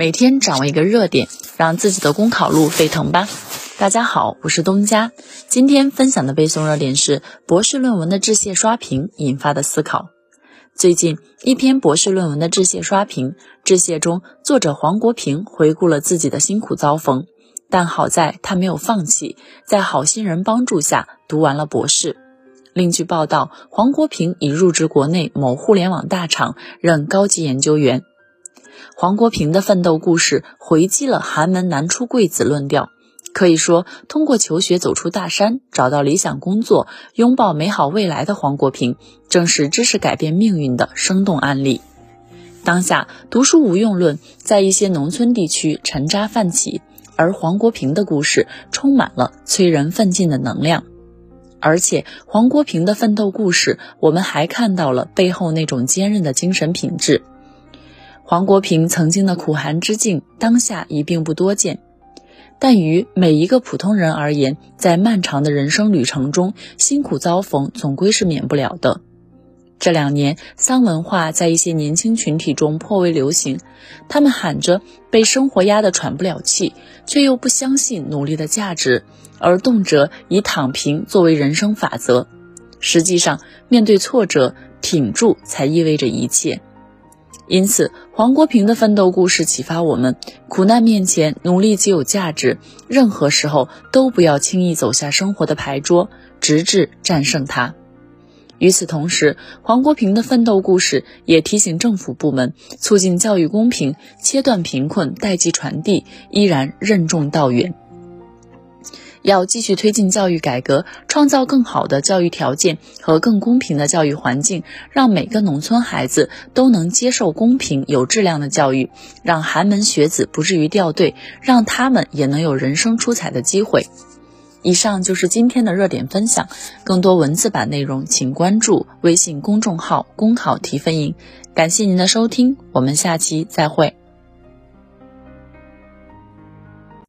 每天掌握一个热点，让自己的公考路沸腾吧！大家好，我是东家。今天分享的背诵热点是博士论文的致谢刷屏引发的思考。最近一篇博士论文的致谢刷屏，致谢中作者黄国平回顾了自己的辛苦遭逢，但好在他没有放弃，在好心人帮助下读完了博士。另据报道，黄国平已入职国内某互联网大厂，任高级研究员。黄国平的奋斗故事回击了“寒门难出贵子”论调，可以说，通过求学走出大山，找到理想工作，拥抱美好未来的黄国平，正是知识改变命运的生动案例。当下读书无用论在一些农村地区沉渣泛起，而黄国平的故事充满了催人奋进的能量。而且，黄国平的奋斗故事，我们还看到了背后那种坚韧的精神品质。黄国平曾经的苦寒之境，当下已并不多见。但于每一个普通人而言，在漫长的人生旅程中，辛苦遭逢总归是免不了的。这两年，丧文化在一些年轻群体中颇为流行，他们喊着被生活压得喘不了气，却又不相信努力的价值，而动辄以躺平作为人生法则。实际上，面对挫折，挺住才意味着一切。因此，黄国平的奋斗故事启发我们：苦难面前，努力极有价值。任何时候都不要轻易走下生活的牌桌，直至战胜它。与此同时，黄国平的奋斗故事也提醒政府部门，促进教育公平，切断贫困，代际传递，依然任重道远。要继续推进教育改革，创造更好的教育条件和更公平的教育环境，让每个农村孩子都能接受公平有质量的教育，让寒门学子不至于掉队，让他们也能有人生出彩的机会。以上就是今天的热点分享，更多文字版内容请关注微信公众号“公考提分营”。感谢您的收听，我们下期再会。